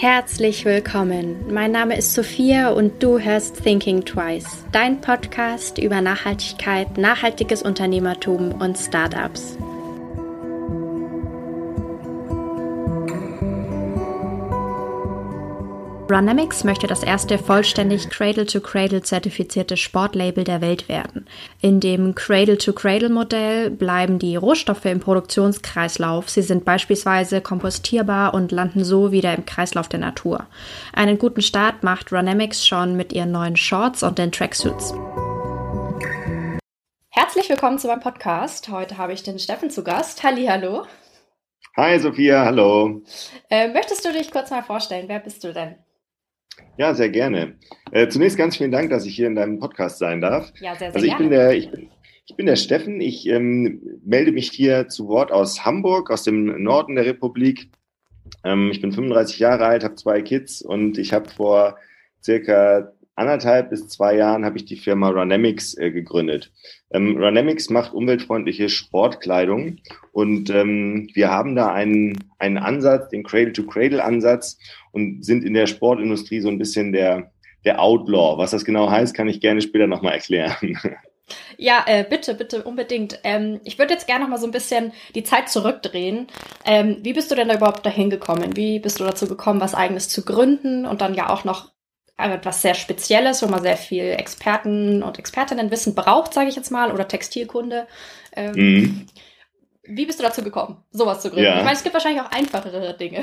Herzlich willkommen. Mein Name ist Sophia und du hörst Thinking Twice, dein Podcast über Nachhaltigkeit, nachhaltiges Unternehmertum und Startups. Runamics möchte das erste vollständig Cradle-to-Cradle zertifizierte Sportlabel der Welt werden. In dem Cradle-to-Cradle-Modell bleiben die Rohstoffe im Produktionskreislauf. Sie sind beispielsweise kompostierbar und landen so wieder im Kreislauf der Natur. Einen guten Start macht Runamics schon mit ihren neuen Shorts und den Tracksuits. Herzlich willkommen zu meinem Podcast. Heute habe ich den Steffen zu Gast. Hallo. Hi Sophia, hallo. Äh, möchtest du dich kurz mal vorstellen? Wer bist du denn? Ja, sehr gerne. Äh, zunächst ganz vielen Dank, dass ich hier in deinem Podcast sein darf. Ja, sehr, sehr also ich gerne. bin der, ich bin, ich bin der Steffen. Ich ähm, melde mich hier zu Wort aus Hamburg, aus dem Norden der Republik. Ähm, ich bin 35 Jahre alt, habe zwei Kids und ich habe vor circa anderthalb bis zwei Jahren habe ich die Firma Runamics äh, gegründet. Ähm, Runamics macht umweltfreundliche Sportkleidung und ähm, wir haben da einen, einen Ansatz, den Cradle-to-Cradle-Ansatz und sind in der Sportindustrie so ein bisschen der, der Outlaw. Was das genau heißt, kann ich gerne später nochmal erklären. Ja, äh, bitte, bitte, unbedingt. Ähm, ich würde jetzt gerne noch mal so ein bisschen die Zeit zurückdrehen. Ähm, wie bist du denn da überhaupt dahin gekommen? Wie bist du dazu gekommen, was eigenes zu gründen und dann ja auch noch etwas sehr Spezielles, wo man sehr viel Experten und Expertinnenwissen braucht, sage ich jetzt mal, oder Textilkunde. Ähm, mhm. Wie bist du dazu gekommen, sowas zu gründen? Ja. Ich meine, es gibt wahrscheinlich auch einfachere Dinge.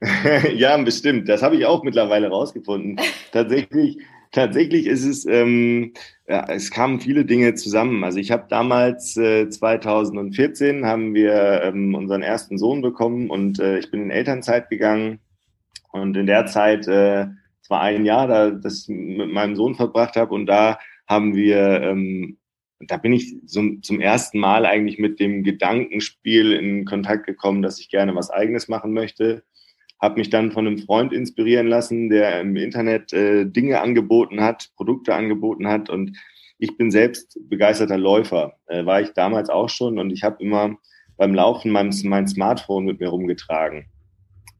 ja, bestimmt. Das habe ich auch mittlerweile rausgefunden. tatsächlich, tatsächlich ist es, ähm, ja, es kamen viele Dinge zusammen. Also ich habe damals äh, 2014 haben wir ähm, unseren ersten Sohn bekommen und äh, ich bin in Elternzeit gegangen und in der Zeit äh, zwar ein Jahr, da das mit meinem Sohn verbracht habe und da haben wir ähm, da bin ich zum, zum ersten Mal eigentlich mit dem Gedankenspiel in Kontakt gekommen, dass ich gerne was Eigenes machen möchte. Habe mich dann von einem Freund inspirieren lassen, der im Internet äh, Dinge angeboten hat, Produkte angeboten hat. Und ich bin selbst begeisterter Läufer, äh, war ich damals auch schon. Und ich habe immer beim Laufen mein, mein Smartphone mit mir rumgetragen.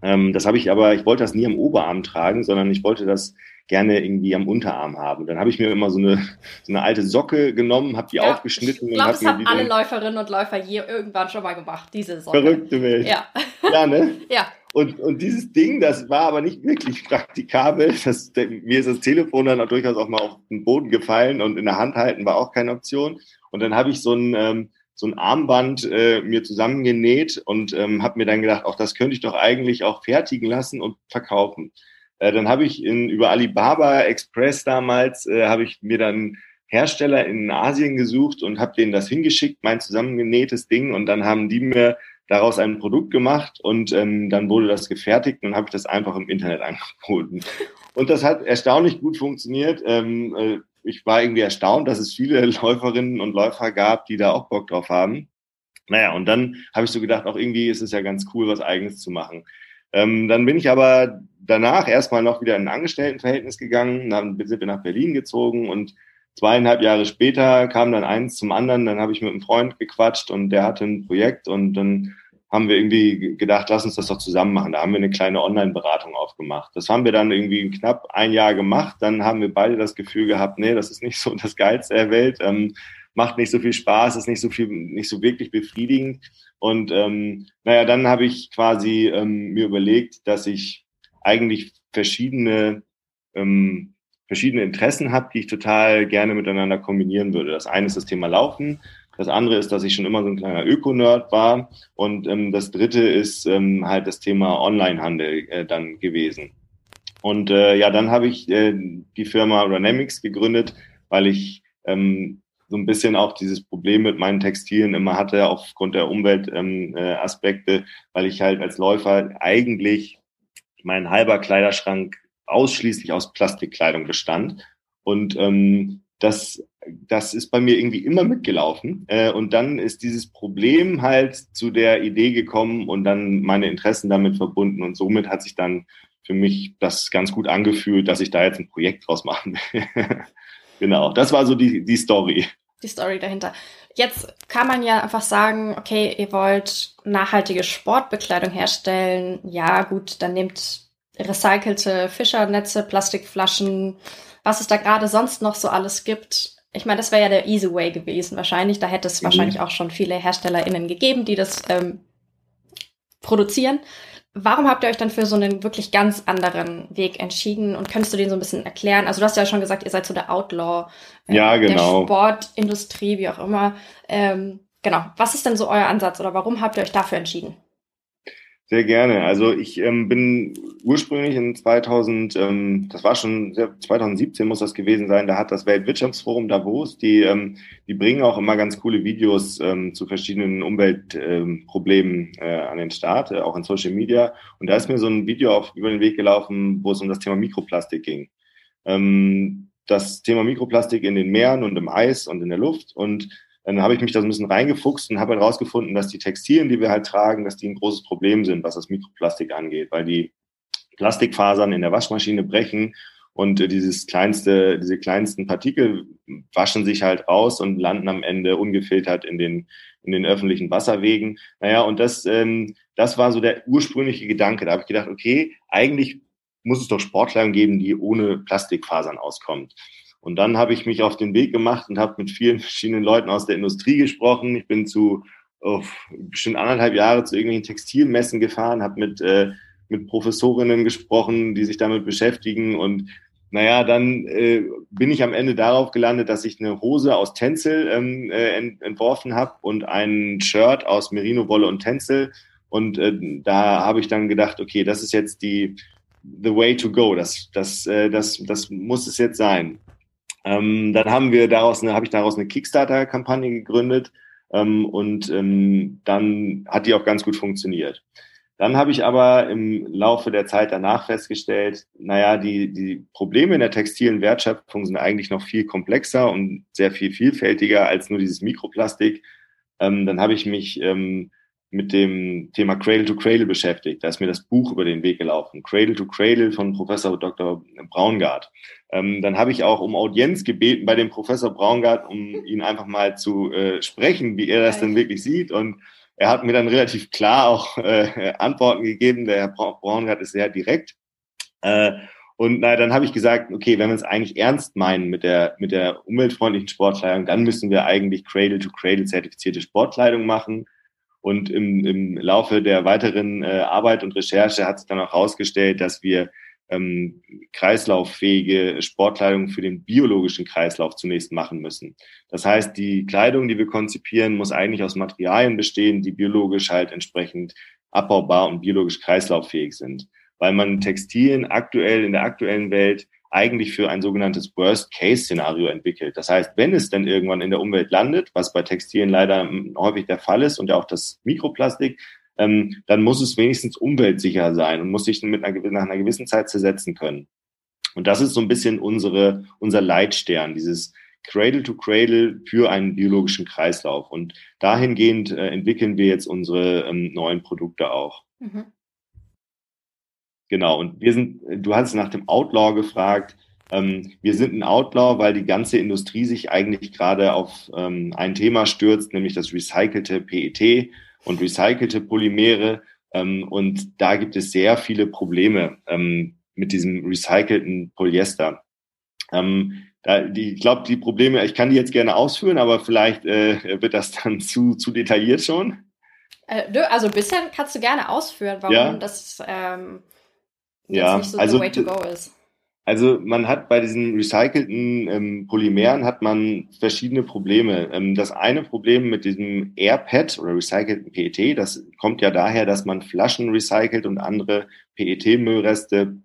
Ähm, das habe ich aber, ich wollte das nie am Oberarm tragen, sondern ich wollte das gerne irgendwie am Unterarm haben. Dann habe ich mir immer so eine, so eine alte Socke genommen, habe die ja, aufgeschnitten. Ich glaube, das haben alle Läuferinnen und Läufer je irgendwann schon mal gemacht, diese Socke. Verrückte Welt. Ja. Ja, ne? ja. Und, und dieses Ding, das war aber nicht wirklich praktikabel. Das, mir ist das Telefon dann auch durchaus auch mal auf den Boden gefallen und in der Hand halten war auch keine Option. Und dann habe ich so ein, ähm, so ein Armband äh, mir zusammengenäht und ähm, habe mir dann gedacht, auch das könnte ich doch eigentlich auch fertigen lassen und verkaufen. Äh, dann habe ich in, über Alibaba Express damals, äh, habe ich mir dann Hersteller in Asien gesucht und habe denen das hingeschickt, mein zusammengenähtes Ding. Und dann haben die mir daraus ein Produkt gemacht und ähm, dann wurde das gefertigt und habe ich das einfach im Internet angeboten. Und das hat erstaunlich gut funktioniert. Ähm, äh, ich war irgendwie erstaunt, dass es viele Läuferinnen und Läufer gab, die da auch Bock drauf haben. Naja, und dann habe ich so gedacht, auch irgendwie ist es ja ganz cool, was eigenes zu machen. Ähm, dann bin ich aber danach erstmal noch wieder in ein Angestelltenverhältnis gegangen, dann sind wir nach Berlin gezogen und zweieinhalb Jahre später kam dann eins zum anderen, dann habe ich mit einem Freund gequatscht und der hatte ein Projekt und dann haben wir irgendwie gedacht, lass uns das doch zusammen machen. Da haben wir eine kleine Online-Beratung aufgemacht. Das haben wir dann irgendwie knapp ein Jahr gemacht. Dann haben wir beide das Gefühl gehabt, nee, das ist nicht so das Geilste der Welt, ähm, macht nicht so viel Spaß, ist nicht so viel, nicht so wirklich befriedigend. Und ähm, naja, dann habe ich quasi ähm, mir überlegt, dass ich eigentlich verschiedene ähm, verschiedene Interessen habe, die ich total gerne miteinander kombinieren würde. Das eine ist das Thema Laufen, das andere ist, dass ich schon immer so ein kleiner Öko-Nerd war und ähm, das dritte ist ähm, halt das Thema Onlinehandel äh, dann gewesen. Und äh, ja, dann habe ich äh, die Firma Runamics gegründet, weil ich ähm, so ein bisschen auch dieses Problem mit meinen Textilien immer hatte aufgrund der Umweltaspekte, ähm, äh, weil ich halt als Läufer eigentlich mein halber Kleiderschrank ausschließlich aus Plastikkleidung bestand. Und ähm, das, das ist bei mir irgendwie immer mitgelaufen. Äh, und dann ist dieses Problem halt zu der Idee gekommen und dann meine Interessen damit verbunden. Und somit hat sich dann für mich das ganz gut angefühlt, dass ich da jetzt ein Projekt draus machen will. genau, das war so die, die Story. Die Story dahinter. Jetzt kann man ja einfach sagen, okay, ihr wollt nachhaltige Sportbekleidung herstellen. Ja, gut, dann nehmt recycelte Fischernetze, Plastikflaschen, was es da gerade sonst noch so alles gibt. Ich meine, das wäre ja der easy way gewesen wahrscheinlich. Da hätte es mhm. wahrscheinlich auch schon viele HerstellerInnen gegeben, die das ähm, produzieren. Warum habt ihr euch dann für so einen wirklich ganz anderen Weg entschieden und könntest du den so ein bisschen erklären? Also du hast ja schon gesagt, ihr seid so der Outlaw äh, ja, genau. der Sportindustrie, wie auch immer. Ähm, genau. Was ist denn so euer Ansatz oder warum habt ihr euch dafür entschieden? Sehr gerne. Also ich ähm, bin ursprünglich in 2000, ähm, das war schon 2017 muss das gewesen sein, da hat das Weltwirtschaftsforum Davos, die, ähm, die bringen auch immer ganz coole Videos ähm, zu verschiedenen Umweltproblemen ähm, äh, an den Start, äh, auch in Social Media. Und da ist mir so ein Video auf, über den Weg gelaufen, wo es um das Thema Mikroplastik ging. Ähm, das Thema Mikroplastik in den Meeren und im Eis und in der Luft und dann habe ich mich da so ein bisschen reingefuchst und habe halt rausgefunden, dass die Textilien, die wir halt tragen, dass die ein großes Problem sind, was das Mikroplastik angeht, weil die Plastikfasern in der Waschmaschine brechen und äh, dieses kleinste, diese kleinsten Partikel waschen sich halt raus und landen am Ende ungefiltert in den, in den öffentlichen Wasserwegen. Naja, und das, ähm, das war so der ursprüngliche Gedanke. Da habe ich gedacht, okay, eigentlich muss es doch Sportkleidung geben, die ohne Plastikfasern auskommt. Und dann habe ich mich auf den Weg gemacht und habe mit vielen verschiedenen Leuten aus der Industrie gesprochen. Ich bin zu auf bestimmt anderthalb Jahre zu irgendwelchen Textilmessen gefahren, habe mit, äh, mit Professorinnen gesprochen, die sich damit beschäftigen. Und naja, dann äh, bin ich am Ende darauf gelandet, dass ich eine Hose aus Tencel ähm, äh, ent entworfen habe und ein Shirt aus Merino-Wolle und Tencel. Und äh, da habe ich dann gedacht, okay, das ist jetzt die the way to go. Das, das, äh, das, das muss es jetzt sein. Ähm, dann haben wir daraus eine, habe ich daraus eine Kickstarter-Kampagne gegründet ähm, und ähm, dann hat die auch ganz gut funktioniert. Dann habe ich aber im Laufe der Zeit danach festgestellt, naja, die, die Probleme in der textilen Wertschöpfung sind eigentlich noch viel komplexer und sehr viel vielfältiger als nur dieses Mikroplastik. Ähm, dann habe ich mich ähm, mit dem Thema Cradle to Cradle beschäftigt. Da ist mir das Buch über den Weg gelaufen. Cradle to Cradle von Professor Dr. Braungart. Ähm, dann habe ich auch um Audienz gebeten bei dem Professor Braungart, um ihn einfach mal zu äh, sprechen, wie er das denn wirklich sieht. Und er hat mir dann relativ klar auch äh, Antworten gegeben. Der Herr Braungart ist sehr direkt. Äh, und na, dann habe ich gesagt, okay, wenn wir es eigentlich ernst meinen mit der, mit der umweltfreundlichen Sportkleidung, dann müssen wir eigentlich Cradle to Cradle zertifizierte Sportkleidung machen und im, im Laufe der weiteren äh, Arbeit und Recherche hat sich dann auch herausgestellt, dass wir ähm, kreislauffähige Sportkleidung für den biologischen Kreislauf zunächst machen müssen. Das heißt, die Kleidung, die wir konzipieren, muss eigentlich aus Materialien bestehen, die biologisch halt entsprechend abbaubar und biologisch kreislauffähig sind. Weil man Textilien aktuell in der aktuellen Welt eigentlich für ein sogenanntes Worst-Case-Szenario entwickelt. Das heißt, wenn es dann irgendwann in der Umwelt landet, was bei Textilien leider häufig der Fall ist und ja auch das Mikroplastik, ähm, dann muss es wenigstens umweltsicher sein und muss sich mit einer, nach einer gewissen Zeit zersetzen können. Und das ist so ein bisschen unsere, unser Leitstern, dieses Cradle to Cradle für einen biologischen Kreislauf. Und dahingehend äh, entwickeln wir jetzt unsere ähm, neuen Produkte auch. Mhm. Genau, und wir sind, du hast nach dem Outlaw gefragt. Ähm, wir sind ein Outlaw, weil die ganze Industrie sich eigentlich gerade auf ähm, ein Thema stürzt, nämlich das recycelte PET und recycelte Polymere. Ähm, und da gibt es sehr viele Probleme ähm, mit diesem recycelten Polyester. Ähm, da, die, ich glaube, die Probleme, ich kann die jetzt gerne ausführen, aber vielleicht äh, wird das dann zu, zu detailliert schon. Äh, also bisher kannst du gerne ausführen, warum ja. das ähm, ja, nicht so also, way to go ist. Also man hat bei diesen recycelten ähm, Polymeren hat man verschiedene Probleme. Ähm, das eine Problem mit diesem AirPad oder recycelten PET, das kommt ja daher, dass man Flaschen recycelt und andere PET-Müllreste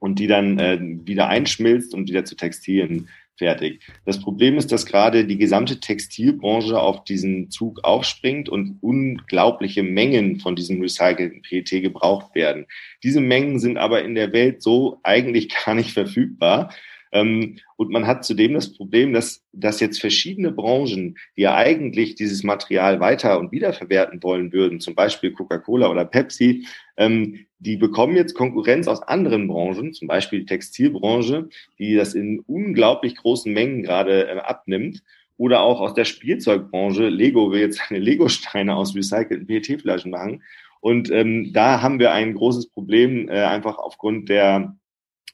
und die dann äh, wieder einschmilzt und wieder zu Textilien fertig. Das Problem ist, dass gerade die gesamte Textilbranche auf diesen Zug aufspringt und unglaubliche Mengen von diesem recycelten PET gebraucht werden. Diese Mengen sind aber in der Welt so eigentlich gar nicht verfügbar. Ähm, und man hat zudem das Problem, dass, dass jetzt verschiedene Branchen, die ja eigentlich dieses Material weiter und wiederverwerten wollen würden, zum Beispiel Coca-Cola oder Pepsi, ähm, die bekommen jetzt Konkurrenz aus anderen Branchen, zum Beispiel die Textilbranche, die das in unglaublich großen Mengen gerade äh, abnimmt. Oder auch aus der Spielzeugbranche. Lego will jetzt seine Lego-Steine aus recycelten PET-Flaschen machen. Und ähm, da haben wir ein großes Problem, äh, einfach aufgrund der,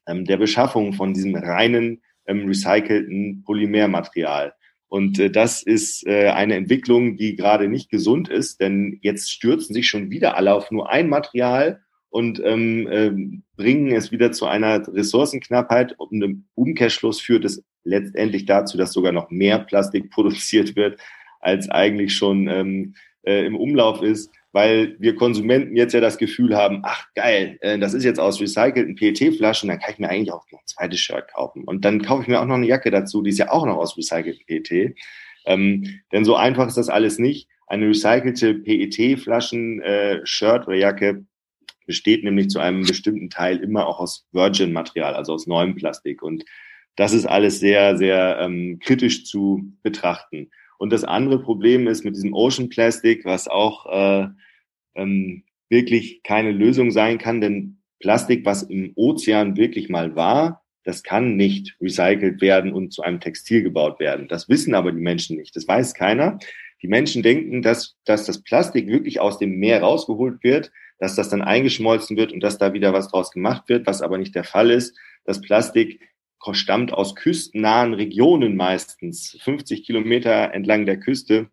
der Beschaffung von diesem reinen ähm, recycelten Polymermaterial. Und äh, das ist äh, eine Entwicklung, die gerade nicht gesund ist, denn jetzt stürzen sich schon wieder alle auf nur ein Material und ähm, äh, bringen es wieder zu einer Ressourcenknappheit. Und im Umkehrschluss führt es letztendlich dazu, dass sogar noch mehr Plastik produziert wird, als eigentlich schon ähm, äh, im Umlauf ist weil wir Konsumenten jetzt ja das Gefühl haben, ach geil, äh, das ist jetzt aus recycelten PET-Flaschen, dann kann ich mir eigentlich auch noch ein zweites Shirt kaufen. Und dann kaufe ich mir auch noch eine Jacke dazu, die ist ja auch noch aus recycelten PET. Ähm, denn so einfach ist das alles nicht. Eine recycelte PET-Flaschen-Shirt äh, oder Jacke besteht nämlich zu einem bestimmten Teil immer auch aus Virgin-Material, also aus neuem Plastik. Und das ist alles sehr, sehr ähm, kritisch zu betrachten. Und das andere Problem ist mit diesem Ocean Plastic, was auch äh, ähm, wirklich keine Lösung sein kann, denn Plastik, was im Ozean wirklich mal war, das kann nicht recycelt werden und zu einem Textil gebaut werden. Das wissen aber die Menschen nicht. Das weiß keiner. Die Menschen denken, dass, dass das Plastik wirklich aus dem Meer rausgeholt wird, dass das dann eingeschmolzen wird und dass da wieder was draus gemacht wird, was aber nicht der Fall ist. Das Plastik stammt aus küstennahen Regionen meistens, 50 Kilometer entlang der Küste.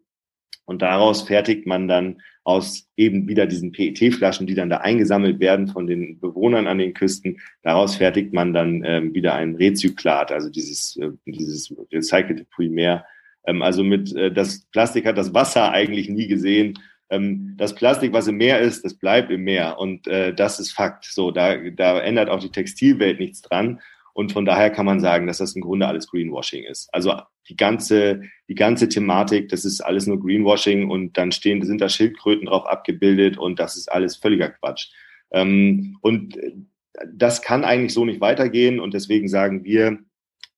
Und daraus fertigt man dann aus eben wieder diesen PET-Flaschen, die dann da eingesammelt werden von den Bewohnern an den Küsten. Daraus fertigt man dann ähm, wieder ein Rezyklat, also dieses, äh, dieses recycelte Primer. Ähm, also mit, äh, das Plastik hat das Wasser eigentlich nie gesehen. Ähm, das Plastik, was im Meer ist, das bleibt im Meer. Und äh, das ist Fakt. So, da, da ändert auch die Textilwelt nichts dran. Und von daher kann man sagen, dass das im Grunde alles Greenwashing ist. Also die ganze, die ganze Thematik, das ist alles nur Greenwashing und dann stehen, sind da Schildkröten drauf abgebildet und das ist alles völliger Quatsch. Ähm, und das kann eigentlich so nicht weitergehen und deswegen sagen wir,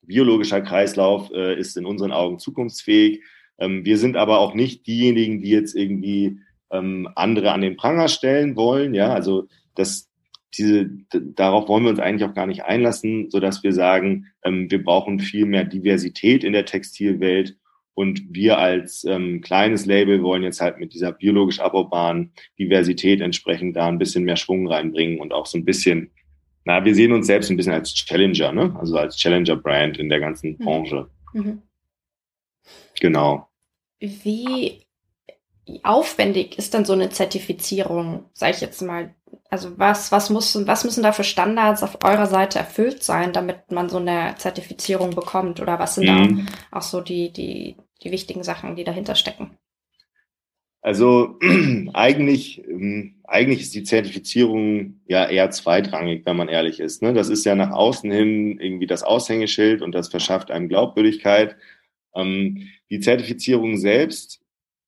biologischer Kreislauf äh, ist in unseren Augen zukunftsfähig. Ähm, wir sind aber auch nicht diejenigen, die jetzt irgendwie ähm, andere an den Pranger stellen wollen. Ja, also das, diese, darauf wollen wir uns eigentlich auch gar nicht einlassen, so dass wir sagen, ähm, wir brauchen viel mehr Diversität in der Textilwelt und wir als ähm, kleines Label wollen jetzt halt mit dieser biologisch abbaubaren Diversität entsprechend da ein bisschen mehr Schwung reinbringen und auch so ein bisschen, na, wir sehen uns selbst ein bisschen als Challenger, ne? Also als Challenger-Brand in der ganzen mhm. Branche. Mhm. Genau. Wie aufwendig ist dann so eine Zertifizierung, sage ich jetzt mal? Also was, was, muss, was müssen da für Standards auf eurer Seite erfüllt sein, damit man so eine Zertifizierung bekommt? Oder was sind mhm. da auch so die, die, die wichtigen Sachen, die dahinter stecken? Also eigentlich, ähm, eigentlich ist die Zertifizierung ja eher zweitrangig, wenn man ehrlich ist. Ne? Das ist ja nach außen hin irgendwie das Aushängeschild und das verschafft einem Glaubwürdigkeit. Ähm, die Zertifizierung selbst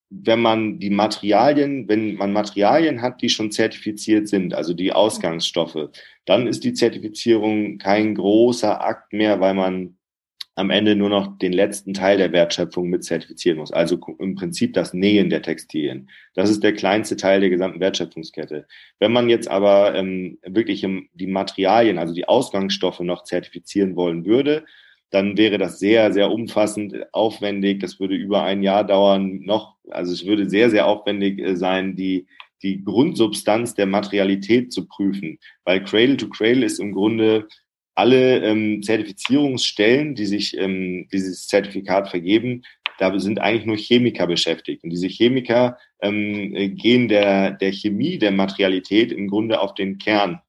wenn man die Materialien, wenn man Materialien hat, die schon zertifiziert sind, also die Ausgangsstoffe, dann ist die Zertifizierung kein großer Akt mehr, weil man am Ende nur noch den letzten Teil der Wertschöpfung mit zertifizieren muss. Also im Prinzip das Nähen der Textilien. Das ist der kleinste Teil der gesamten Wertschöpfungskette. Wenn man jetzt aber ähm, wirklich die Materialien, also die Ausgangsstoffe noch zertifizieren wollen würde, dann wäre das sehr, sehr umfassend, aufwendig. Das würde über ein Jahr dauern. Noch, also es würde sehr, sehr aufwendig äh, sein, die, die Grundsubstanz der Materialität zu prüfen. Weil Cradle to Cradle ist im Grunde alle ähm, Zertifizierungsstellen, die sich ähm, dieses Zertifikat vergeben, da sind eigentlich nur Chemiker beschäftigt. Und diese Chemiker ähm, gehen der, der Chemie der Materialität im Grunde auf den Kern.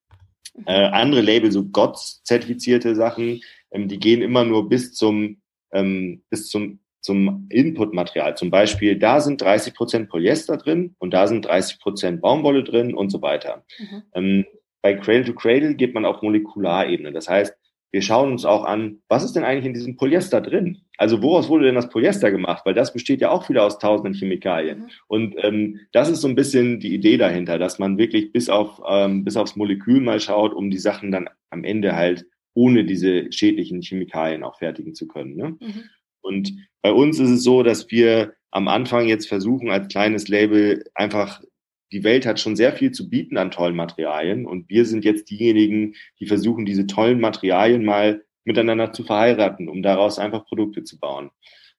Äh, andere Label, so GOTS-zertifizierte Sachen, ähm, die gehen immer nur bis zum, ähm, bis zum, zum Inputmaterial. Zum Beispiel, da sind 30 Prozent Polyester drin und da sind 30 Prozent Baumwolle drin und so weiter. Mhm. Ähm, bei Cradle to Cradle geht man auf Molekularebene. Das heißt, wir schauen uns auch an, was ist denn eigentlich in diesem Polyester drin? Also woraus wurde denn das Polyester gemacht? Weil das besteht ja auch wieder aus tausenden Chemikalien. Mhm. Und ähm, das ist so ein bisschen die Idee dahinter, dass man wirklich bis auf ähm, bis aufs Molekül mal schaut, um die Sachen dann am Ende halt ohne diese schädlichen Chemikalien auch fertigen zu können. Ne? Mhm. Und bei uns ist es so, dass wir am Anfang jetzt versuchen, als kleines Label einfach, die Welt hat schon sehr viel zu bieten an tollen Materialien und wir sind jetzt diejenigen, die versuchen, diese tollen Materialien mal miteinander zu verheiraten, um daraus einfach Produkte zu bauen.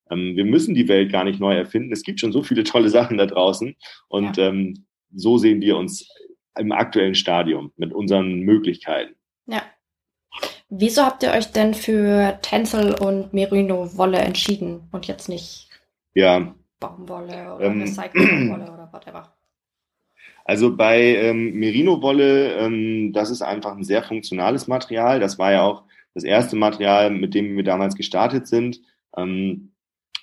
Ähm, wir müssen die Welt gar nicht neu erfinden. Es gibt schon so viele tolle Sachen da draußen und ja. ähm, so sehen wir uns im aktuellen Stadium mit unseren Möglichkeiten. Ja. Wieso habt ihr euch denn für Tencel und Merino Wolle entschieden und jetzt nicht ja. Baumwolle oder ähm, Recycling-Wolle oder whatever? Also bei ähm, Merino-Wolle, ähm, das ist einfach ein sehr funktionales Material. Das war ja auch das erste Material, mit dem wir damals gestartet sind. Ähm,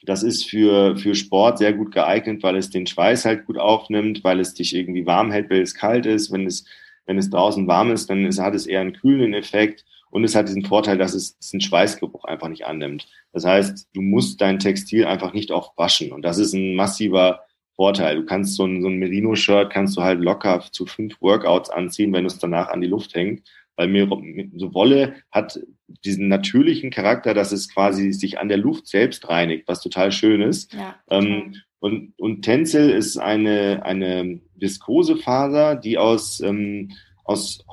das ist für, für Sport sehr gut geeignet, weil es den Schweiß halt gut aufnimmt, weil es dich irgendwie warm hält, weil es kalt ist. Wenn es, wenn es draußen warm ist, dann ist, hat es eher einen kühlenden Effekt. Und es hat diesen Vorteil, dass es diesen Schweißgeruch einfach nicht annimmt. Das heißt, du musst dein Textil einfach nicht oft waschen. Und das ist ein massiver Vorteil. Du kannst so ein, so ein Merino-Shirt kannst du halt locker zu fünf Workouts anziehen, wenn es danach an die Luft hängt. Weil mir so Wolle hat diesen natürlichen Charakter, dass es quasi sich an der Luft selbst reinigt, was total schön ist. Ja, ähm, und, und Tencel ist eine, eine Viskosefaser, die aus, ähm, aus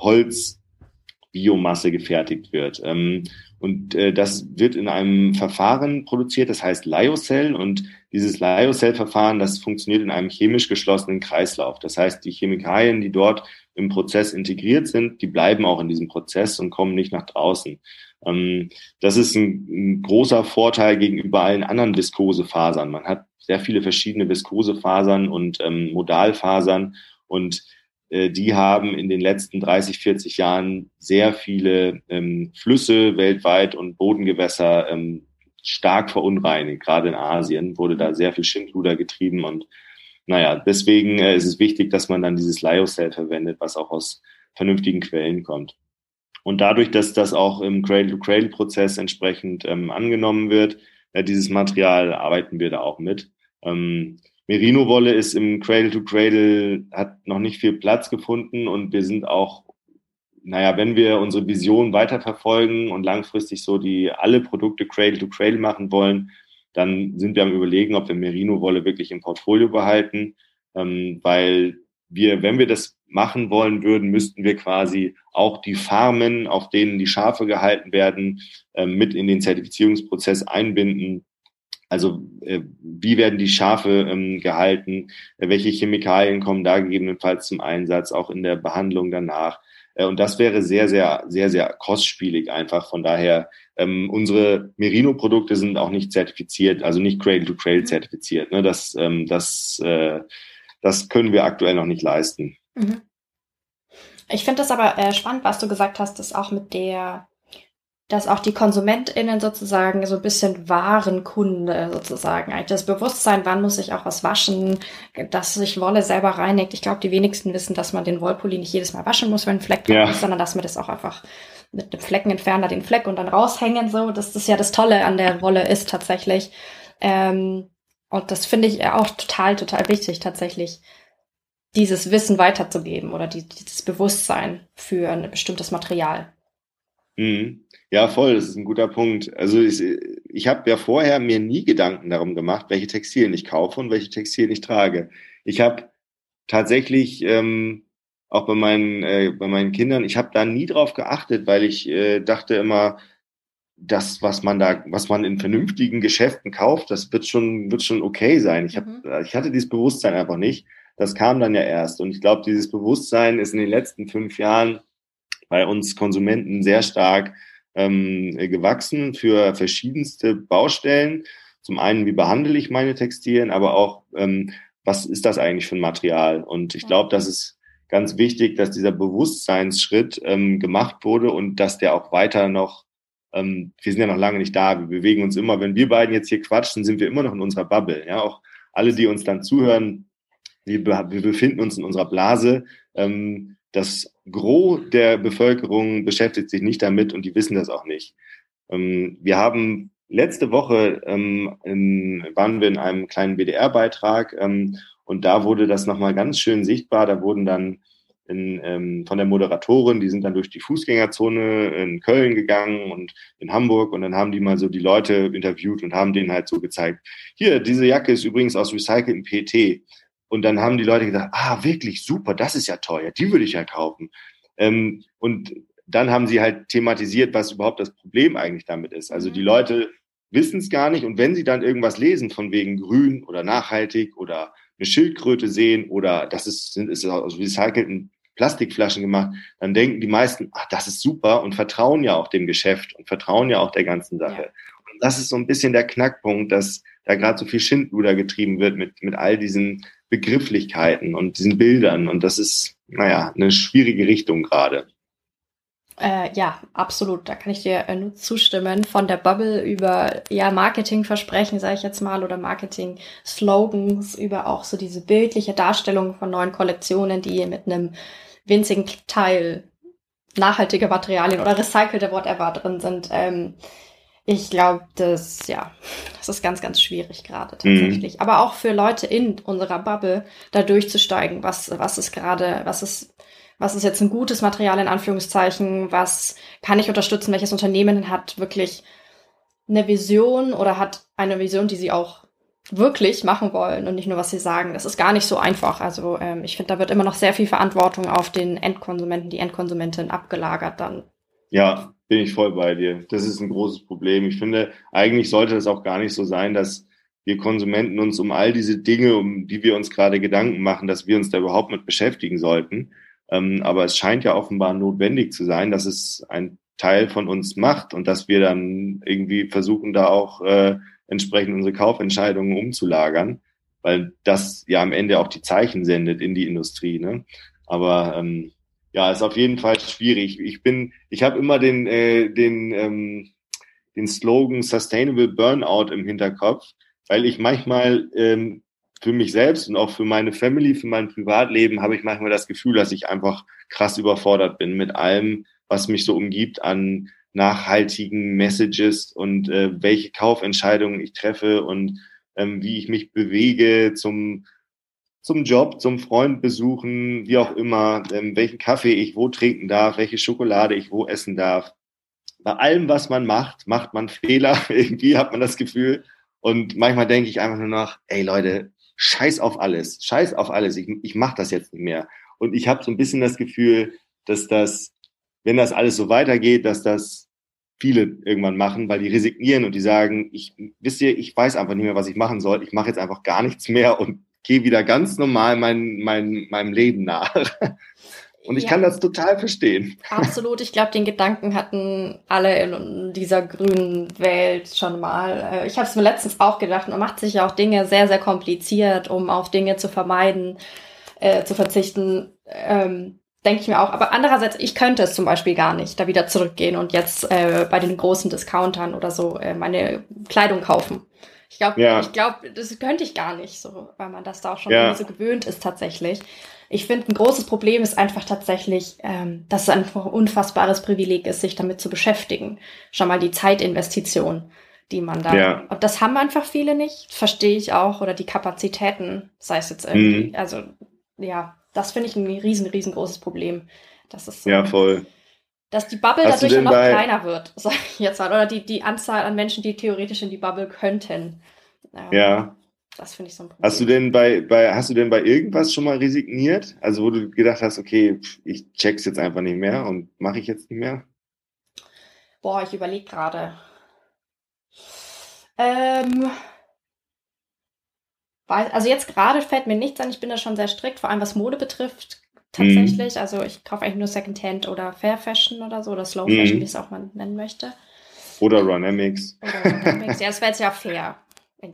Holzbiomasse gefertigt wird. Ähm, und äh, das wird in einem Verfahren produziert, das heißt Lyocell. Und dieses Lyocell-Verfahren, das funktioniert in einem chemisch geschlossenen Kreislauf. Das heißt, die Chemikalien, die dort im Prozess integriert sind, die bleiben auch in diesem Prozess und kommen nicht nach draußen. Ähm, das ist ein, großer Vorteil gegenüber allen anderen Viskosefasern. Man hat sehr viele verschiedene Viskosefasern und ähm, Modalfasern und die haben in den letzten 30, 40 Jahren sehr viele ähm, Flüsse weltweit und Bodengewässer ähm, stark verunreinigt. Gerade in Asien wurde da sehr viel Schindluder getrieben und naja, deswegen äh, ist es wichtig, dass man dann dieses Lyocell verwendet, was auch aus vernünftigen Quellen kommt. Und dadurch, dass das auch im Cradle-to-Cradle-Prozess entsprechend ähm, angenommen wird, äh, dieses Material, arbeiten wir da auch mit. Ähm, Merino-Wolle ist im Cradle-to-Cradle, hat noch nicht viel Platz gefunden und wir sind auch, naja, wenn wir unsere Vision weiterverfolgen und langfristig so die alle Produkte Cradle-to-Cradle machen wollen, dann sind wir am überlegen, ob wir Merino-Wolle wirklich im Portfolio behalten, ähm, weil wir, wenn wir das machen wollen würden, müssten wir quasi auch die Farmen, auf denen die Schafe gehalten werden, äh, mit in den Zertifizierungsprozess einbinden also äh, wie werden die Schafe ähm, gehalten? Äh, welche Chemikalien kommen da gegebenenfalls zum Einsatz, auch in der Behandlung danach? Äh, und das wäre sehr, sehr, sehr, sehr kostspielig einfach. Von daher, ähm, unsere Merino-Produkte sind auch nicht zertifiziert, also nicht Cradle-to-Cradle zertifiziert. Ne? Das, ähm, das, äh, das können wir aktuell noch nicht leisten. Mhm. Ich finde das aber äh, spannend, was du gesagt hast, dass auch mit der dass auch die KonsumentInnen sozusagen so ein bisschen Warenkunde sozusagen, eigentlich das Bewusstsein, wann muss ich auch was waschen, dass sich Wolle selber reinigt. Ich glaube, die wenigsten wissen, dass man den Wollpulli nicht jedes Mal waschen muss, wenn ein Fleck ja. ist, sondern dass man das auch einfach mit dem Fleckenentferner den Fleck und dann raushängen so. Das ist ja das Tolle an der Wolle ist tatsächlich. Ähm, und das finde ich auch total, total wichtig tatsächlich, dieses Wissen weiterzugeben oder die, dieses Bewusstsein für ein bestimmtes Material. Mhm. Ja, voll, das ist ein guter Punkt. Also ich, ich habe ja vorher mir nie Gedanken darum gemacht, welche Textilien ich kaufe und welche Textilien ich trage. Ich habe tatsächlich ähm, auch bei meinen, äh, bei meinen Kindern, ich habe da nie drauf geachtet, weil ich äh, dachte immer, das, was man da, was man in vernünftigen Geschäften kauft, das wird schon, wird schon okay sein. Ich, hab, mhm. ich hatte dieses Bewusstsein einfach nicht. Das kam dann ja erst. Und ich glaube, dieses Bewusstsein ist in den letzten fünf Jahren bei uns Konsumenten sehr stark ähm, gewachsen für verschiedenste Baustellen. Zum einen, wie behandle ich meine Textilien, aber auch, ähm, was ist das eigentlich für ein Material? Und ich glaube, das ist ganz wichtig, dass dieser Bewusstseinsschritt ähm, gemacht wurde und dass der auch weiter noch, ähm, wir sind ja noch lange nicht da, wir bewegen uns immer, wenn wir beiden jetzt hier quatschen, sind wir immer noch in unserer Bubble. Ja, auch alle, die uns dann zuhören, wir, wir befinden uns in unserer Blase. Ähm, das Gros der Bevölkerung beschäftigt sich nicht damit und die wissen das auch nicht. Ähm, wir haben letzte Woche ähm, in, waren wir in einem kleinen WDR-Beitrag ähm, und da wurde das nochmal ganz schön sichtbar. Da wurden dann in, ähm, von der Moderatorin, die sind dann durch die Fußgängerzone in Köln gegangen und in Hamburg und dann haben die mal so die Leute interviewt und haben denen halt so gezeigt, hier, diese Jacke ist übrigens aus recyceltem PT. Und dann haben die Leute gesagt, ah, wirklich super, das ist ja teuer, die würde ich ja kaufen. Ähm, und dann haben sie halt thematisiert, was überhaupt das Problem eigentlich damit ist. Also die mhm. Leute wissen es gar nicht und wenn sie dann irgendwas lesen von wegen grün oder nachhaltig oder eine Schildkröte sehen oder das ist, sind, ist aus recycelten Plastikflaschen gemacht, dann denken die meisten, ach, das ist super und vertrauen ja auch dem Geschäft und vertrauen ja auch der ganzen Sache. Ja. Und das ist so ein bisschen der Knackpunkt, dass da gerade so viel Schindluder getrieben wird mit, mit all diesen Begrifflichkeiten und diesen Bildern. Und das ist, naja, eine schwierige Richtung gerade. Äh, ja, absolut. Da kann ich dir äh, nur zustimmen. Von der Bubble über ja Marketingversprechen, sage ich jetzt mal, oder Marketing-Slogans, über auch so diese bildliche Darstellung von neuen Kollektionen, die mit einem winzigen Teil nachhaltige Materialien oder recycelte whatever drin sind. Ähm, ich glaube, das, ja, das ist ganz, ganz schwierig gerade mhm. tatsächlich. Mhm. Aber auch für Leute in unserer Bubble da durchzusteigen, was, was ist gerade, was ist was ist jetzt ein gutes Material in Anführungszeichen, was kann ich unterstützen, welches Unternehmen hat wirklich eine Vision oder hat eine Vision, die sie auch wirklich machen wollen und nicht nur, was sie sagen. Das ist gar nicht so einfach. Also ähm, ich finde, da wird immer noch sehr viel Verantwortung auf den Endkonsumenten, die Endkonsumentin abgelagert dann. Ja, bin ich voll bei dir. Das ist ein großes Problem. Ich finde, eigentlich sollte es auch gar nicht so sein, dass wir Konsumenten uns um all diese Dinge, um die wir uns gerade Gedanken machen, dass wir uns da überhaupt mit beschäftigen sollten. Ähm, aber es scheint ja offenbar notwendig zu sein, dass es ein Teil von uns macht und dass wir dann irgendwie versuchen, da auch äh, entsprechend unsere Kaufentscheidungen umzulagern, weil das ja am Ende auch die Zeichen sendet in die Industrie. Ne? Aber ähm, ja, ist auf jeden Fall schwierig. Ich bin, ich habe immer den, äh, den, ähm, den Slogan Sustainable Burnout im Hinterkopf, weil ich manchmal ähm, für mich selbst und auch für meine Family, für mein Privatleben habe ich manchmal das Gefühl, dass ich einfach krass überfordert bin mit allem, was mich so umgibt an nachhaltigen Messages und äh, welche Kaufentscheidungen ich treffe und ähm, wie ich mich bewege zum zum Job, zum Freund besuchen, wie auch immer, ähm, welchen Kaffee ich wo trinken darf, welche Schokolade ich wo essen darf. Bei allem, was man macht, macht man Fehler. Irgendwie hat man das Gefühl. Und manchmal denke ich einfach nur noch, ey Leute, scheiß auf alles, scheiß auf alles, ich, ich mache das jetzt nicht mehr. Und ich habe so ein bisschen das Gefühl, dass das, wenn das alles so weitergeht, dass das viele irgendwann machen, weil die resignieren und die sagen, ich wisst ihr, ich weiß einfach nicht mehr, was ich machen soll, ich mache jetzt einfach gar nichts mehr und gehe wieder ganz normal mein, mein, meinem Leben nach. Und ich ja. kann das total verstehen. Absolut. Ich glaube, den Gedanken hatten alle in dieser grünen Welt schon mal. Äh, ich habe es mir letztens auch gedacht, man macht sich ja auch Dinge sehr, sehr kompliziert, um auf Dinge zu vermeiden, äh, zu verzichten. Ähm, Denke ich mir auch. Aber andererseits, ich könnte es zum Beispiel gar nicht, da wieder zurückgehen und jetzt äh, bei den großen Discountern oder so äh, meine Kleidung kaufen. Ich glaube, ja. ich glaube, das könnte ich gar nicht, so, weil man das da auch schon ja. so gewöhnt ist tatsächlich. Ich finde, ein großes Problem ist einfach tatsächlich, ähm, dass es einfach ein unfassbares Privileg ist, sich damit zu beschäftigen. Schon mal die Zeitinvestition, die man da. Ja. Und das haben einfach viele nicht, verstehe ich auch, oder die Kapazitäten, sei es jetzt irgendwie. Mhm. Also, ja, das finde ich ein riesen, riesengroßes Problem. Das ist so, ja, voll. Dass die Bubble Hast dadurch noch kleiner wird, sag ich jetzt mal. Oder die, die Anzahl an Menschen, die theoretisch in die Bubble könnten. Ähm, ja. Das finde ich so ein Problem. Hast du denn bei, bei, hast du denn bei irgendwas schon mal resigniert? Also wo du gedacht hast, okay, ich check's jetzt einfach nicht mehr und mache ich jetzt nicht mehr? Boah, ich überlege gerade. Ähm, also jetzt gerade fällt mir nichts an. Ich bin da schon sehr strikt, vor allem was Mode betrifft. Tatsächlich. Mhm. Also ich kaufe eigentlich nur Secondhand oder Fair Fashion oder so oder Slow Fashion, mhm. wie es auch mal nennen möchte. Oder Runamics. Oder Runamics. ja, das wäre jetzt ja fair.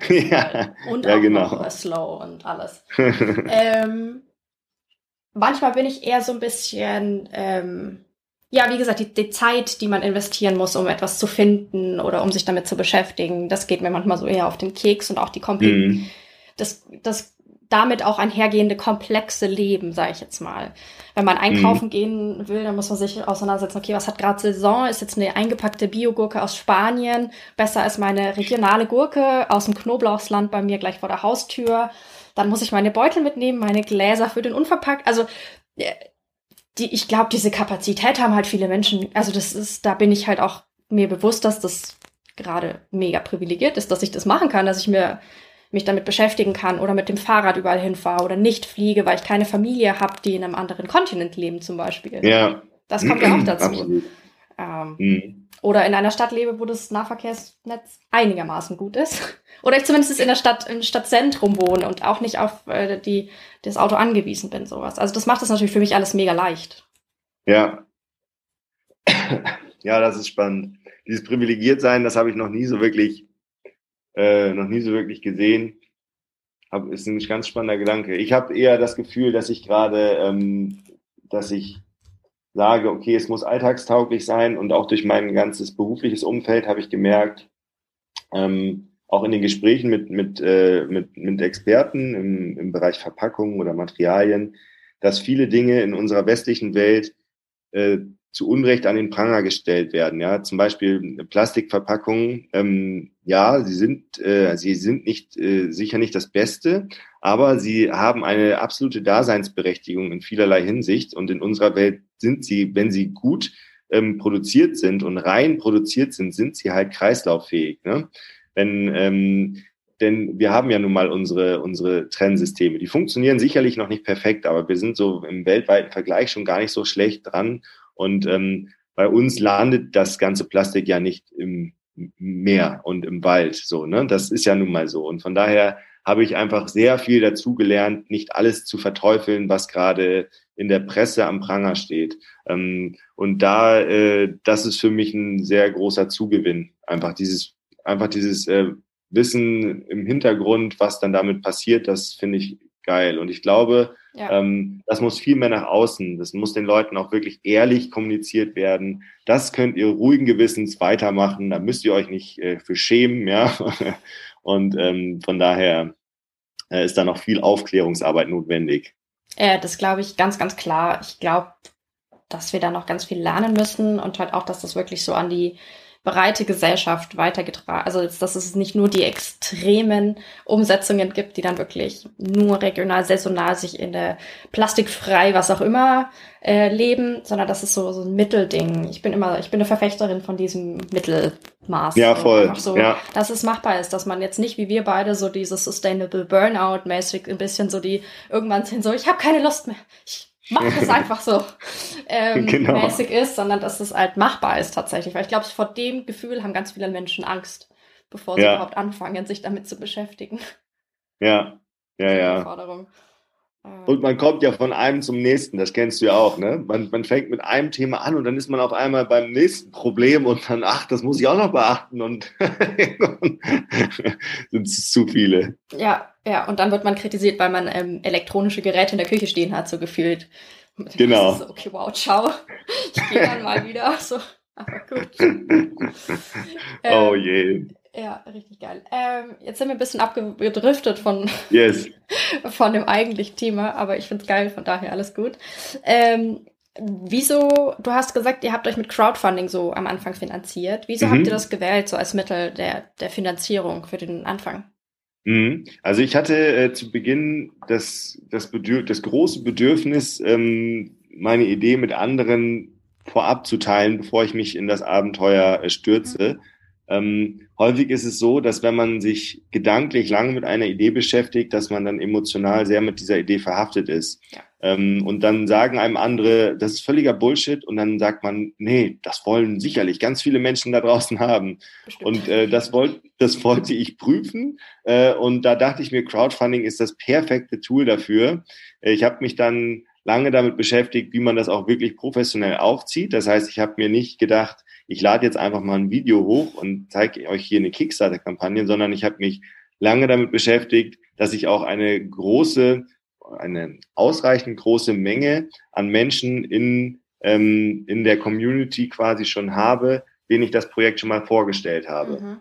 Ja, und ja, auch genau. noch Slow und alles. ähm, manchmal bin ich eher so ein bisschen, ähm, ja, wie gesagt, die, die, Zeit, die man investieren muss, um etwas zu finden oder um sich damit zu beschäftigen, das geht mir manchmal so eher auf den Keks und auch die Kompl mhm. das, das damit auch einhergehende komplexe Leben, sage ich jetzt mal. Wenn man einkaufen mhm. gehen will, dann muss man sich auseinandersetzen, okay, was hat gerade Saison? Ist jetzt eine eingepackte Biogurke aus Spanien besser als meine regionale Gurke aus dem Knoblauchsland bei mir gleich vor der Haustür? Dann muss ich meine Beutel mitnehmen, meine Gläser für den Unverpackt. Also äh, die, ich glaube, diese Kapazität haben halt viele Menschen. Also das ist, da bin ich halt auch mir bewusst, dass das gerade mega privilegiert ist, dass ich das machen kann, dass ich mir mich damit beschäftigen kann oder mit dem Fahrrad überall hinfahre oder nicht fliege, weil ich keine Familie habe, die in einem anderen Kontinent leben zum Beispiel. Ja. Das kommt ja auch dazu. Ähm, mhm. oder in einer Stadt lebe, wo das Nahverkehrsnetz einigermaßen gut ist. Oder ich zumindest in der Stadt, im Stadtzentrum wohne und auch nicht auf äh, die, das Auto angewiesen bin, sowas. Also das macht das natürlich für mich alles mega leicht. Ja. Ja, das ist spannend. Dieses privilegiert sein, das habe ich noch nie so wirklich, äh, noch nie so wirklich gesehen. Hab, ist ein ganz spannender Gedanke. Ich habe eher das Gefühl, dass ich gerade, ähm, dass ich sage, okay, es muss alltagstauglich sein und auch durch mein ganzes berufliches Umfeld habe ich gemerkt, ähm, auch in den Gesprächen mit, mit, äh, mit, mit Experten im, im Bereich Verpackungen oder Materialien, dass viele Dinge in unserer westlichen Welt äh, zu Unrecht an den Pranger gestellt werden. Ja, zum Beispiel Plastikverpackungen. Ähm, ja, sie sind äh, sie sind nicht äh, sicher nicht das Beste, aber sie haben eine absolute Daseinsberechtigung in vielerlei Hinsicht. Und in unserer Welt sind sie, wenn sie gut ähm, produziert sind und rein produziert sind, sind sie halt kreislauffähig. Ne? Wenn ähm, denn wir haben ja nun mal unsere, unsere Trennsysteme. Die funktionieren sicherlich noch nicht perfekt, aber wir sind so im weltweiten Vergleich schon gar nicht so schlecht dran und ähm, bei uns landet das ganze Plastik ja nicht im Meer und im Wald. So, ne? Das ist ja nun mal so. Und von daher habe ich einfach sehr viel dazu gelernt, nicht alles zu verteufeln, was gerade in der Presse am Pranger steht. Ähm, und da, äh, das ist für mich ein sehr großer Zugewinn. Einfach dieses, einfach dieses äh, Wissen im Hintergrund, was dann damit passiert, das finde ich geil. Und ich glaube, ja. ähm, das muss viel mehr nach außen. Das muss den Leuten auch wirklich ehrlich kommuniziert werden. Das könnt ihr ruhigen Gewissens weitermachen. Da müsst ihr euch nicht äh, für schämen, ja. Und ähm, von daher äh, ist da noch viel Aufklärungsarbeit notwendig. Ja, das glaube ich ganz, ganz klar. Ich glaube, dass wir da noch ganz viel lernen müssen und halt auch, dass das wirklich so an die breite Gesellschaft weitergetragen. Also dass es nicht nur die extremen Umsetzungen gibt, die dann wirklich nur regional, saisonal sich in der plastikfrei, was auch immer, äh, leben, sondern das ist so, so ein Mittelding. Ich bin immer, ich bin eine Verfechterin von diesem Mittelmaß. Ja, voll. So, ja. Dass es machbar ist, dass man jetzt nicht wie wir beide so dieses Sustainable Burnout mäßig ein bisschen so die irgendwann sind so, ich habe keine Lust mehr. Ich mach das einfach so ähm, genau. mäßig ist, sondern dass es halt machbar ist tatsächlich. Weil ich glaube, vor dem Gefühl haben ganz viele Menschen Angst, bevor sie ja. überhaupt anfangen, sich damit zu beschäftigen. Ja, ja, ja. Und man kommt ja von einem zum nächsten, das kennst du ja auch, ne? Man, man fängt mit einem Thema an und dann ist man auf einmal beim nächsten Problem und dann, ach, das muss ich auch noch beachten und sind es zu viele. Ja, ja, und dann wird man kritisiert, weil man ähm, elektronische Geräte in der Küche stehen hat, so gefühlt. Genau. So, okay, wow, ciao. Ich gehe dann mal wieder. So, aber gut. oh ähm, je. Ja, richtig geil. Ähm, jetzt sind wir ein bisschen abgedriftet von, yes. von dem eigentlichen Thema, aber ich finde es geil, von daher alles gut. Ähm, wieso, du hast gesagt, ihr habt euch mit Crowdfunding so am Anfang finanziert. Wieso mhm. habt ihr das gewählt, so als Mittel der, der Finanzierung für den Anfang? Mhm. Also ich hatte äh, zu Beginn das, das, Bedürf das große Bedürfnis, ähm, meine Idee mit anderen vorab zu teilen, bevor ich mich in das Abenteuer äh, stürze. Mhm. Ähm, häufig ist es so, dass wenn man sich gedanklich lange mit einer Idee beschäftigt, dass man dann emotional sehr mit dieser Idee verhaftet ist. Ja. Ähm, und dann sagen einem andere, das ist völliger Bullshit. Und dann sagt man, nee, das wollen sicherlich ganz viele Menschen da draußen haben. Bestimmt. Und äh, das, wollt, das wollte ich prüfen. Äh, und da dachte ich mir, Crowdfunding ist das perfekte Tool dafür. Äh, ich habe mich dann lange damit beschäftigt, wie man das auch wirklich professionell aufzieht. Das heißt, ich habe mir nicht gedacht, ich lade jetzt einfach mal ein Video hoch und zeige euch hier eine Kickstarter-Kampagne, sondern ich habe mich lange damit beschäftigt, dass ich auch eine große, eine ausreichend große Menge an Menschen in, ähm, in der Community quasi schon habe, denen ich das Projekt schon mal vorgestellt habe. Mhm.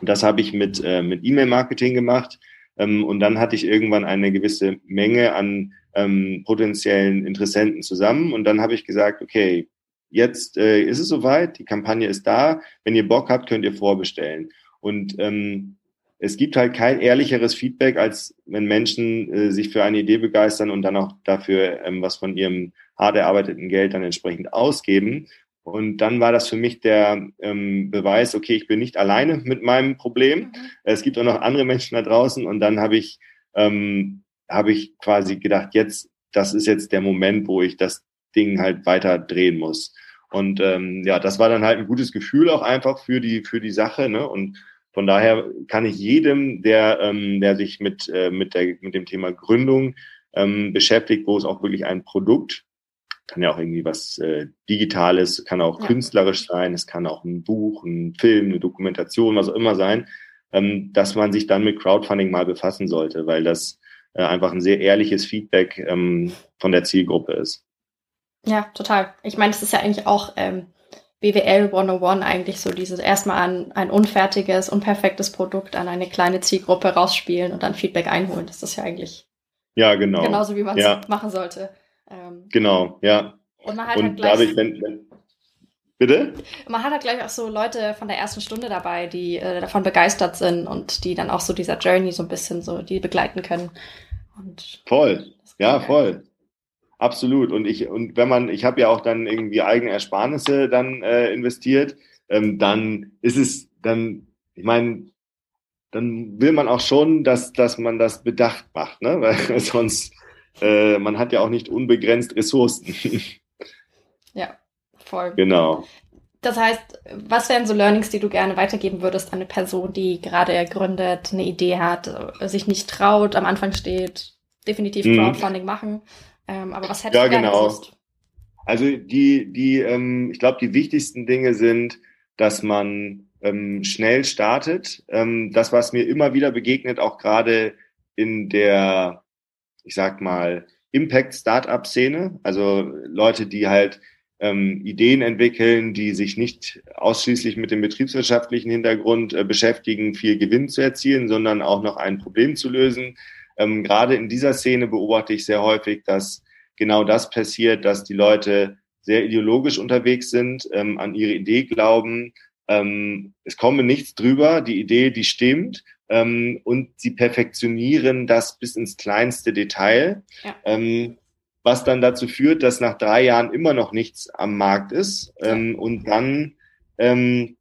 Und das habe ich mit, äh, mit E-Mail-Marketing gemacht. Ähm, und dann hatte ich irgendwann eine gewisse Menge an ähm, potenziellen Interessenten zusammen. Und dann habe ich gesagt, okay, jetzt äh, ist es soweit, die Kampagne ist da. Wenn ihr Bock habt, könnt ihr vorbestellen. Und ähm, es gibt halt kein ehrlicheres Feedback, als wenn Menschen äh, sich für eine Idee begeistern und dann auch dafür ähm, was von ihrem hart erarbeiteten Geld dann entsprechend ausgeben. Und dann war das für mich der ähm, Beweis, okay, ich bin nicht alleine mit meinem Problem. Mhm. Es gibt auch noch andere Menschen da draußen. Und dann habe ich, ähm, habe ich quasi gedacht, jetzt, das ist jetzt der Moment, wo ich das Ding halt weiter drehen muss. Und ähm, ja, das war dann halt ein gutes Gefühl auch einfach für die, für die Sache. Ne? Und von daher kann ich jedem, der, ähm, der sich mit, äh, mit, der, mit dem Thema Gründung ähm, beschäftigt, wo es auch wirklich ein Produkt, kann ja auch irgendwie was äh, Digitales, kann auch ja. künstlerisch sein, es kann auch ein Buch, ein Film, eine Dokumentation, was auch immer sein, ähm, dass man sich dann mit Crowdfunding mal befassen sollte, weil das äh, einfach ein sehr ehrliches Feedback ähm, von der Zielgruppe ist. Ja, total. Ich meine, es ist ja eigentlich auch ähm, BWL 101 eigentlich so dieses erstmal an ein unfertiges, unperfektes Produkt an eine kleine Zielgruppe rausspielen und dann Feedback einholen. Das ist ja eigentlich ja, genau. genauso, wie man es ja. machen sollte. Ähm, genau, ja. Und man hat und halt gleich, dadurch, wenn, wenn, bitte? Man hat halt gleich auch so Leute von der ersten Stunde dabei, die äh, davon begeistert sind und die dann auch so dieser Journey so ein bisschen so, die begleiten können. Und voll, ja, voll. Absolut. Und ich, und wenn man, ich habe ja auch dann irgendwie eigene Ersparnisse dann äh, investiert, ähm, dann ist es dann, ich meine, dann will man auch schon, dass, dass man das bedacht macht, ne? Weil sonst, äh, man hat ja auch nicht unbegrenzt Ressourcen. ja, voll. Genau. Das heißt, was wären so Learnings, die du gerne weitergeben würdest an eine Person, die gerade gründet, eine Idee hat, sich nicht traut, am Anfang steht, definitiv mhm. Crowdfunding mhm. machen? Ähm, aber was hättest ja, du gerne genau. Also die, die, ähm, ich glaube, die wichtigsten Dinge sind, dass man ähm, schnell startet. Ähm, das, was mir immer wieder begegnet, auch gerade in der, ich sag mal, Impact-Startup-Szene, also Leute, die halt ähm, Ideen entwickeln, die sich nicht ausschließlich mit dem betriebswirtschaftlichen Hintergrund äh, beschäftigen, viel Gewinn zu erzielen, sondern auch noch ein Problem zu lösen. Ähm, gerade in dieser Szene beobachte ich sehr häufig, dass genau das passiert, dass die Leute sehr ideologisch unterwegs sind, ähm, an ihre Idee glauben. Ähm, es komme nichts drüber, die Idee, die stimmt. Ähm, und sie perfektionieren das bis ins kleinste Detail. Ja. Ähm, was dann dazu führt, dass nach drei Jahren immer noch nichts am Markt ist. Ähm, und dann ähm,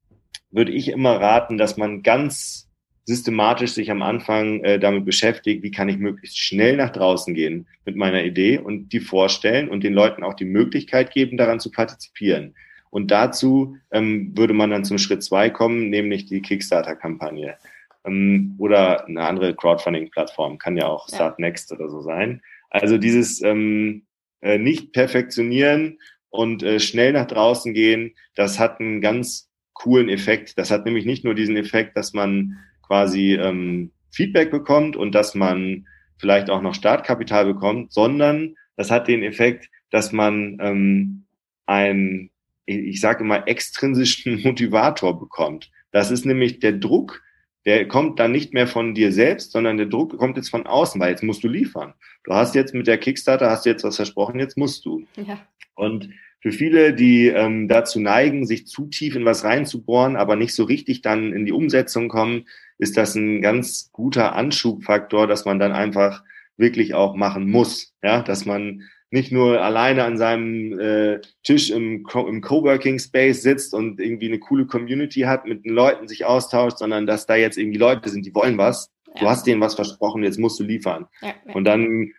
würde ich immer raten, dass man ganz systematisch sich am Anfang äh, damit beschäftigt, wie kann ich möglichst schnell nach draußen gehen mit meiner Idee und die vorstellen und den Leuten auch die Möglichkeit geben, daran zu partizipieren. Und dazu ähm, würde man dann zum Schritt zwei kommen, nämlich die Kickstarter-Kampagne ähm, oder eine andere Crowdfunding-Plattform, kann ja auch Start Next oder so sein. Also dieses ähm, äh, nicht perfektionieren und äh, schnell nach draußen gehen, das hat einen ganz coolen Effekt. Das hat nämlich nicht nur diesen Effekt, dass man quasi ähm, Feedback bekommt und dass man vielleicht auch noch Startkapital bekommt, sondern das hat den Effekt, dass man ähm, ein, ich sage immer, extrinsischen Motivator bekommt. Das ist nämlich der Druck, der kommt dann nicht mehr von dir selbst, sondern der Druck kommt jetzt von außen, weil jetzt musst du liefern. Du hast jetzt mit der Kickstarter, hast du jetzt was versprochen, jetzt musst du. Ja. Und für viele, die ähm, dazu neigen, sich zu tief in was reinzubohren, aber nicht so richtig dann in die Umsetzung kommen, ist das ein ganz guter Anschubfaktor, dass man dann einfach wirklich auch machen muss. Ja, dass man nicht nur alleine an seinem äh, Tisch im, Co im Coworking Space sitzt und irgendwie eine coole Community hat, mit den Leuten sich austauscht, sondern dass da jetzt irgendwie Leute sind, die wollen was. Ja. Du hast denen was versprochen, jetzt musst du liefern. Ja, ja. Und dann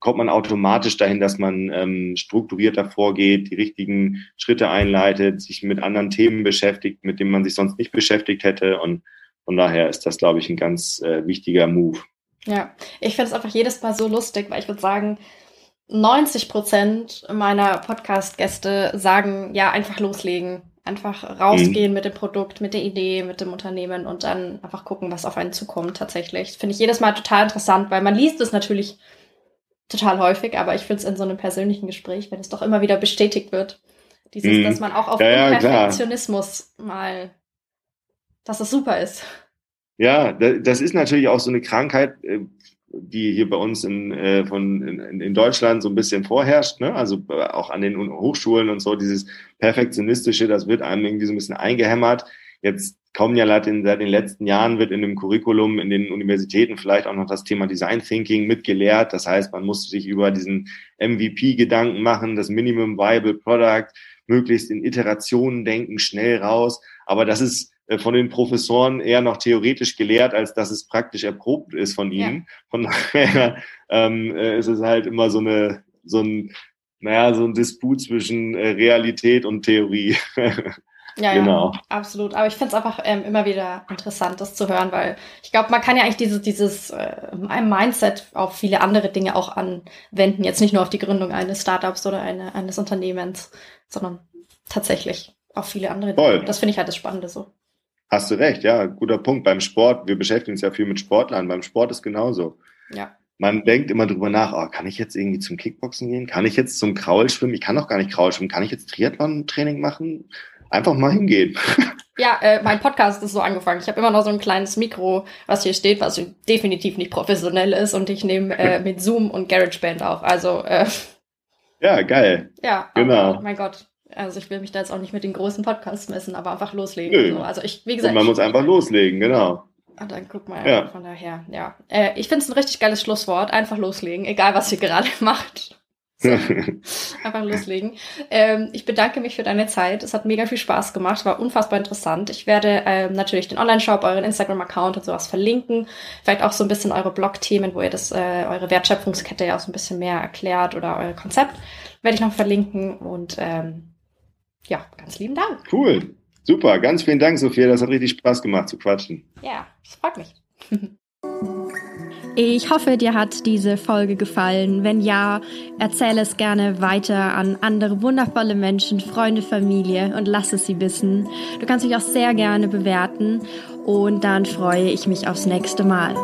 kommt man automatisch dahin, dass man ähm, strukturierter vorgeht, die richtigen Schritte einleitet, sich mit anderen Themen beschäftigt, mit denen man sich sonst nicht beschäftigt hätte. Und von daher ist das, glaube ich, ein ganz äh, wichtiger Move. Ja, ich finde es einfach jedes Mal so lustig, weil ich würde sagen, 90 Prozent meiner Podcast-Gäste sagen, ja, einfach loslegen. Einfach rausgehen mhm. mit dem Produkt, mit der Idee, mit dem Unternehmen und dann einfach gucken, was auf einen zukommt tatsächlich. Finde ich jedes Mal total interessant, weil man liest es natürlich total häufig, aber ich finde es in so einem persönlichen Gespräch, wenn es doch immer wieder bestätigt wird, dieses, mhm. dass man auch auf ja, Perfektionismus ja, mal, dass es super ist. Ja, das ist natürlich auch so eine Krankheit, äh, die hier bei uns in, äh, von, in, in Deutschland so ein bisschen vorherrscht, ne? also äh, auch an den Hochschulen und so, dieses Perfektionistische, das wird einem irgendwie so ein bisschen eingehämmert. Jetzt kommen ja seit den, seit den letzten Jahren wird in dem Curriculum in den Universitäten vielleicht auch noch das Thema Design Thinking mitgelehrt. Das heißt, man muss sich über diesen MVP Gedanken machen, das Minimum Viable Product, möglichst in Iterationen denken, schnell raus. Aber das ist äh, von den Professoren eher noch theoretisch gelehrt, als dass es praktisch erprobt ist von ihnen. Ja. Von daher ähm, äh, ist es halt immer so eine, so ein, naja, so ein Disput zwischen äh, Realität und Theorie. Ja, genau. ja, absolut. Aber ich finde es einfach ähm, immer wieder interessant, das zu hören, weil ich glaube, man kann ja eigentlich dieses, dieses äh, Mindset auf viele andere Dinge auch anwenden. Jetzt nicht nur auf die Gründung eines Startups oder eine, eines Unternehmens, sondern tatsächlich auf viele andere Voll. Dinge. Das finde ich halt das Spannende so. Hast du recht, ja, guter Punkt. Beim Sport, wir beschäftigen uns ja viel mit Sportlern, beim Sport ist genauso. Ja. Man denkt immer drüber nach, oh, kann ich jetzt irgendwie zum Kickboxen gehen? Kann ich jetzt zum Kraulschwimmen? Ich kann doch gar nicht Kraulschwimmen. Kann ich jetzt Triathlon-Training machen? Einfach mal hingehen. Ja, äh, mein Podcast ist so angefangen. Ich habe immer noch so ein kleines Mikro, was hier steht, was definitiv nicht professionell ist und ich nehme äh, mit Zoom und GarageBand auf. Also äh, ja, geil. Ja, genau. Aber, mein Gott. Also ich will mich da jetzt auch nicht mit den großen Podcasts messen, aber einfach loslegen. So. Also ich, wie gesagt, und man muss einfach loslegen, genau. Ah, dann guck mal, ja. von daher, ja. Äh, ich finde es ein richtig geiles Schlusswort. Einfach loslegen, egal was ihr gerade macht. So, einfach loslegen. Ähm, ich bedanke mich für deine Zeit. Es hat mega viel Spaß gemacht, war unfassbar interessant. Ich werde ähm, natürlich den Online-Shop, euren Instagram-Account und sowas verlinken. Vielleicht auch so ein bisschen eure Blog-Themen, wo ihr das, äh, eure Wertschöpfungskette ja auch so ein bisschen mehr erklärt oder euer Konzept, werde ich noch verlinken. Und ähm, ja, ganz lieben Dank. Cool. Super. Ganz vielen Dank, Sophia. Das hat richtig Spaß gemacht zu quatschen. Ja, das freut mich. Ich hoffe, dir hat diese Folge gefallen. Wenn ja, erzähle es gerne weiter an andere wundervolle Menschen, Freunde, Familie und lass es sie wissen. Du kannst mich auch sehr gerne bewerten und dann freue ich mich aufs nächste Mal.